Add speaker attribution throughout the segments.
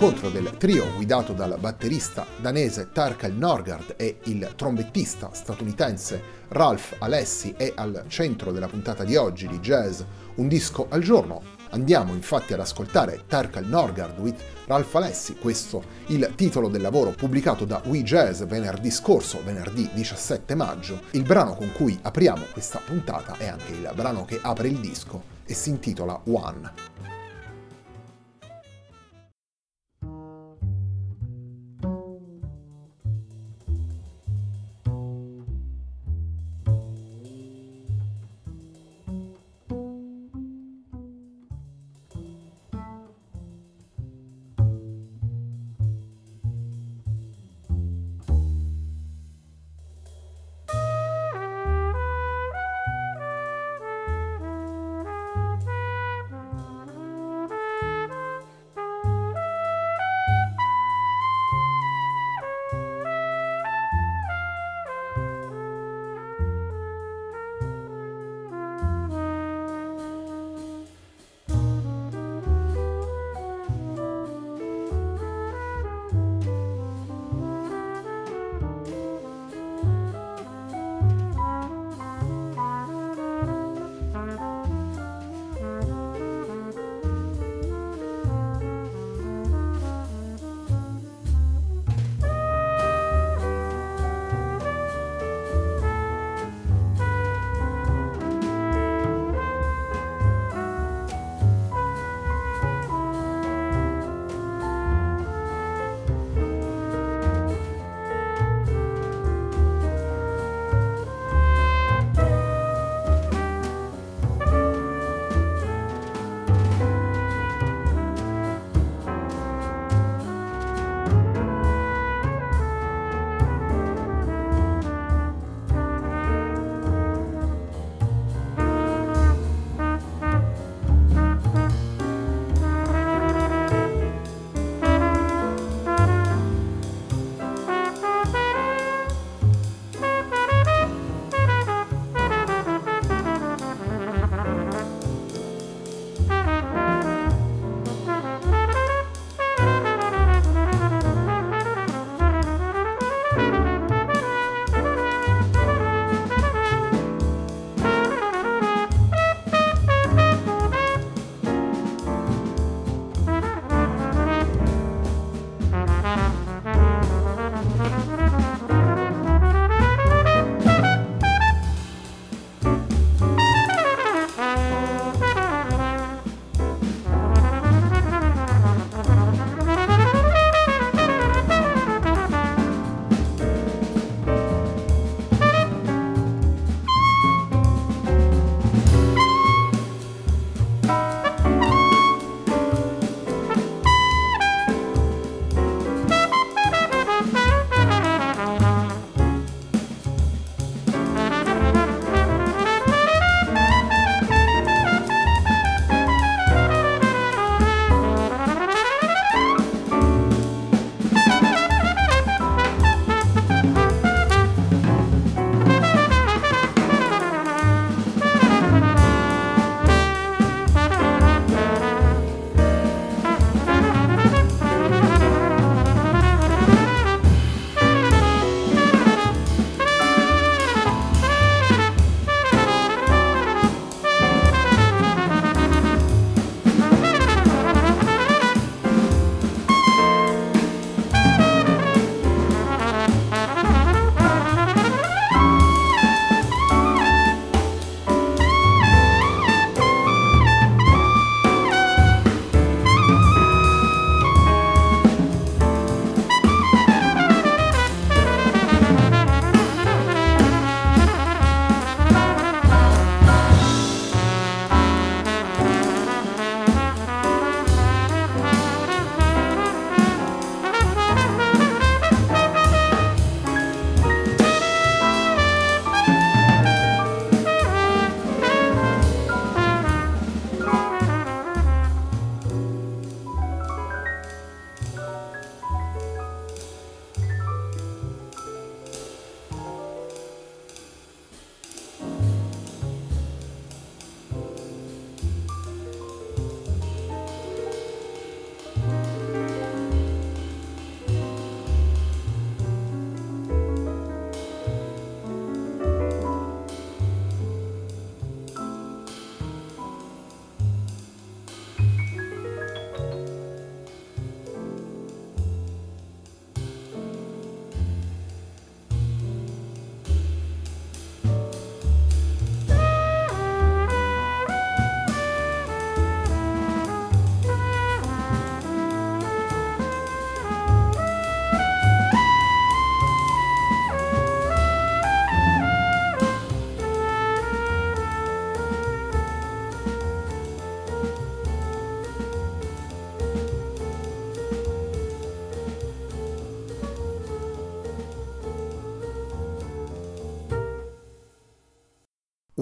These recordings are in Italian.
Speaker 1: L'incontro del trio guidato dal batterista danese Tarkel Norgard e il trombettista statunitense Ralph Alessi è al centro della puntata di oggi di Jazz Un disco al giorno. Andiamo infatti ad ascoltare Tarkel Norgard with Ralph Alessi, questo il titolo del lavoro pubblicato da We Jazz venerdì scorso, venerdì 17 maggio. Il brano con cui apriamo questa puntata è anche il brano che apre il disco e si intitola One.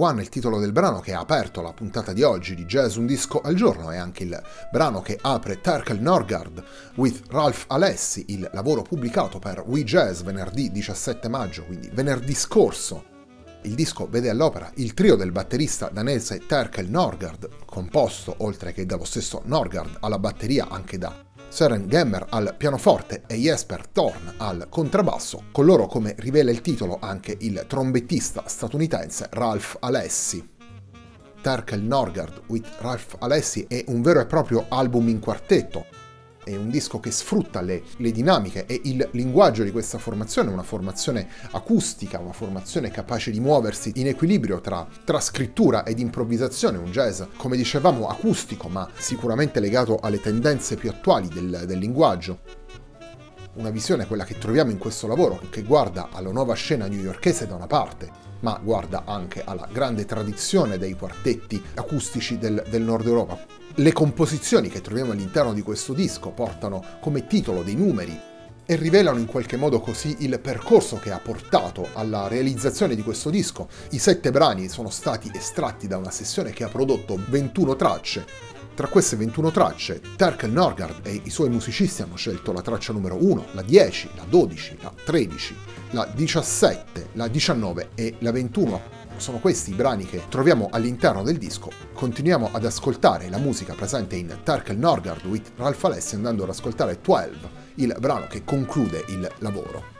Speaker 1: One è il titolo del brano che ha aperto la puntata di oggi di Jazz Un Disco al Giorno, è anche il brano che apre Terkel Norgard with Ralph Alessi, il lavoro pubblicato per We Jazz venerdì 17 maggio, quindi venerdì scorso. Il disco vede all'opera il trio del batterista danese Terkel Norgard, composto oltre che dallo stesso Norgard alla batteria anche da Søren Gemmer al pianoforte e Jesper Thorn al contrabbasso, con loro come rivela il titolo anche il trombettista statunitense Ralph Alessi. Terkel Norgard with Ralph Alessi è un vero e proprio album in quartetto, è un disco che sfrutta le, le, dinamiche e il linguaggio di questa formazione, una formazione acustica, una formazione capace di muoversi in equilibrio tra, tra scrittura ed improvvisazione, un jazz, come dicevamo, acustico, ma sicuramente legato alle tendenze più attuali del, del linguaggio. Una visione quella che troviamo in questo lavoro, che guarda alla nuova scena newyorkese da una parte, ma guarda anche alla grande tradizione dei quartetti acustici del, del nord Europa, le composizioni che troviamo all'interno di questo disco portano come titolo dei numeri e rivelano in qualche modo così il percorso che ha portato alla realizzazione di questo disco. I sette brani sono stati estratti da una sessione che ha prodotto 21 tracce. Tra queste 21 tracce, Terkel Norgard e i suoi musicisti hanno scelto la traccia numero 1, la 10, la 12, la 13, la 17, la 19 e la 21 sono questi i brani che troviamo all'interno del disco. Continuiamo ad ascoltare la musica presente in Tarkel Norgard with Ralph Alessi andando ad ascoltare 12, il brano che conclude il lavoro.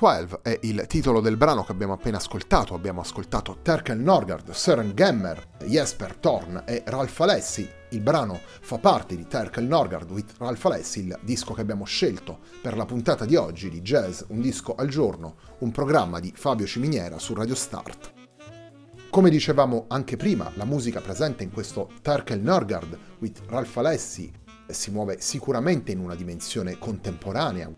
Speaker 1: 12 è il titolo del brano che abbiamo appena ascoltato. Abbiamo ascoltato Terkel Norgard, Søren Gemmer, Jesper Thorn e Ralph Alessi. Il brano fa parte di Terkel Norgard with Ralph Alessi, il disco che abbiamo scelto per la puntata di oggi di Jazz Un disco al giorno, un programma di Fabio Ciminiera su Radio Start. Come dicevamo anche prima, la musica presente in questo Terkel Norgard with Ralph Alessi si muove sicuramente in una dimensione contemporanea,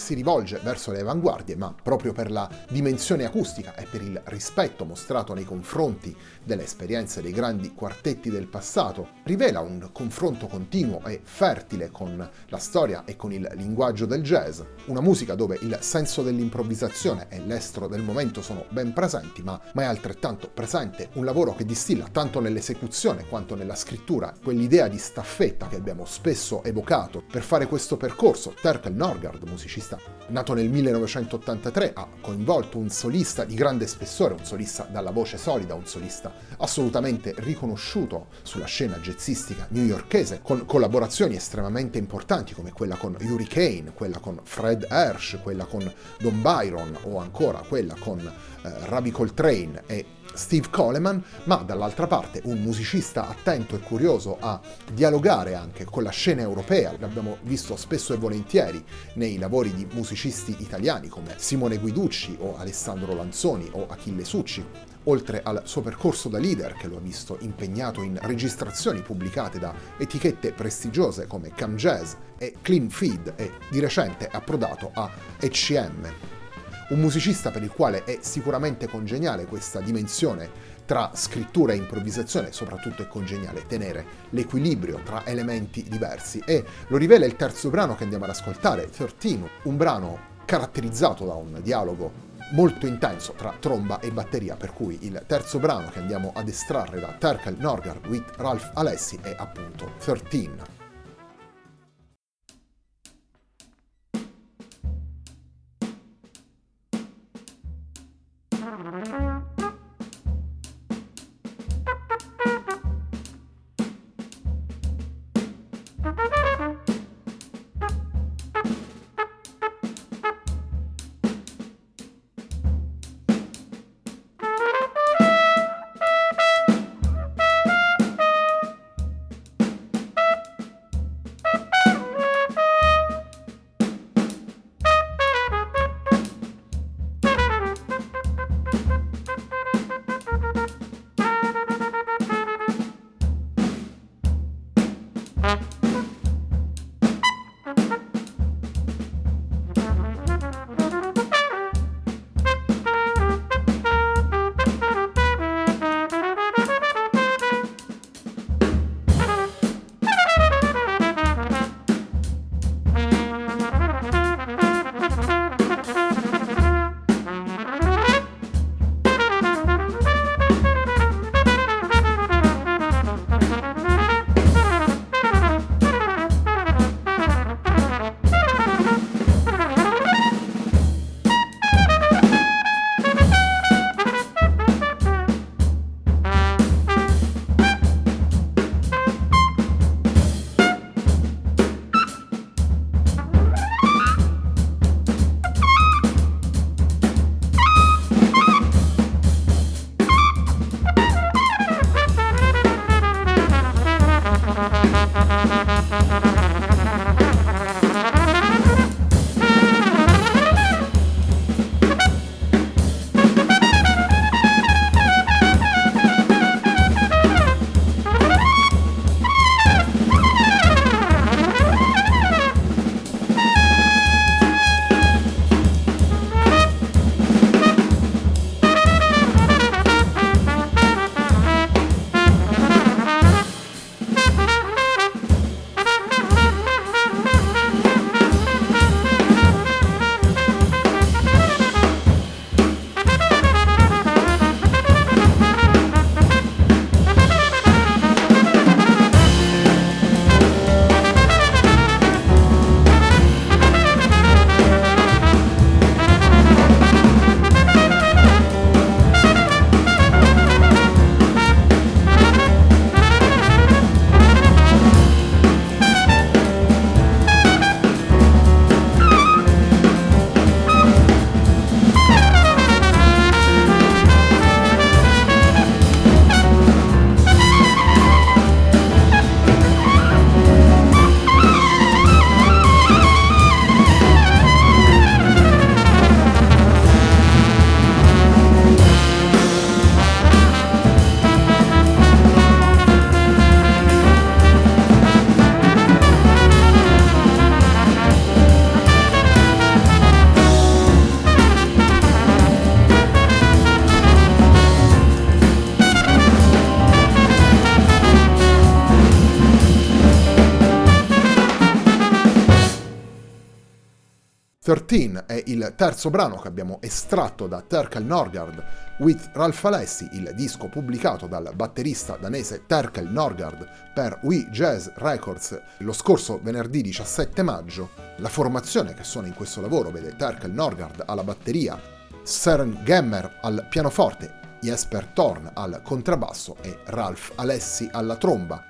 Speaker 1: si rivolge verso le avanguardie, ma proprio per la dimensione acustica e per il rispetto mostrato nei confronti delle esperienze dei grandi quartetti del passato, rivela un confronto continuo e fertile con la storia e con il linguaggio del jazz, una musica dove il senso dell'improvvisazione e l'estro del momento sono ben presenti, ma, ma è altrettanto presente un lavoro che distilla tanto nell'esecuzione quanto nella scrittura quell'idea di staffetta che abbiamo spesso evocato per fare questo percorso. Terkel Norgard, musicista solista. Nato nel 1983, ha coinvolto un solista di grande spessore, un solista dalla voce solida, un solista assolutamente riconosciuto sulla scena jazzistica newyorkese, con collaborazioni estremamente importanti come quella con Yuri Kane, quella con Fred Hersch, quella con Don Byron o ancora quella con eh, Ravi Coltrane e Steve Coleman, ma dall'altra parte un musicista attento e curioso a dialogare anche con la scena europea, l'abbiamo visto spesso e volentieri nei lavori di musicisti italiani come Simone Guiducci o Alessandro Lanzoni o Achille Succi, oltre al suo percorso da leader che lo ha visto impegnato in registrazioni pubblicate da etichette prestigiose come Cam Jazz e Clean Feed e di recente approdato a ECM, un musicista per il quale è sicuramente congeniale questa dimensione tra scrittura e improvvisazione, soprattutto è congeniale tenere l'equilibrio tra elementi diversi e lo rivela il terzo brano che andiamo ad ascoltare, 13, un brano caratterizzato da un dialogo molto intenso tra tromba e batteria, per cui il terzo brano che andiamo ad estrarre da Terkel Norgard with Ralph Alessi è appunto 13. 13 è il terzo brano che abbiamo estratto da Terkel Norgard with Ralph Alessi, il disco pubblicato dal batterista danese Terkel Norgard per We Jazz Records lo scorso venerdì 17 maggio. La formazione che suona in questo lavoro vede Terkel Norgard alla batteria, Søren Gemmer al pianoforte, Jesper Thorn al contrabbasso e Ralph Alessi alla tromba.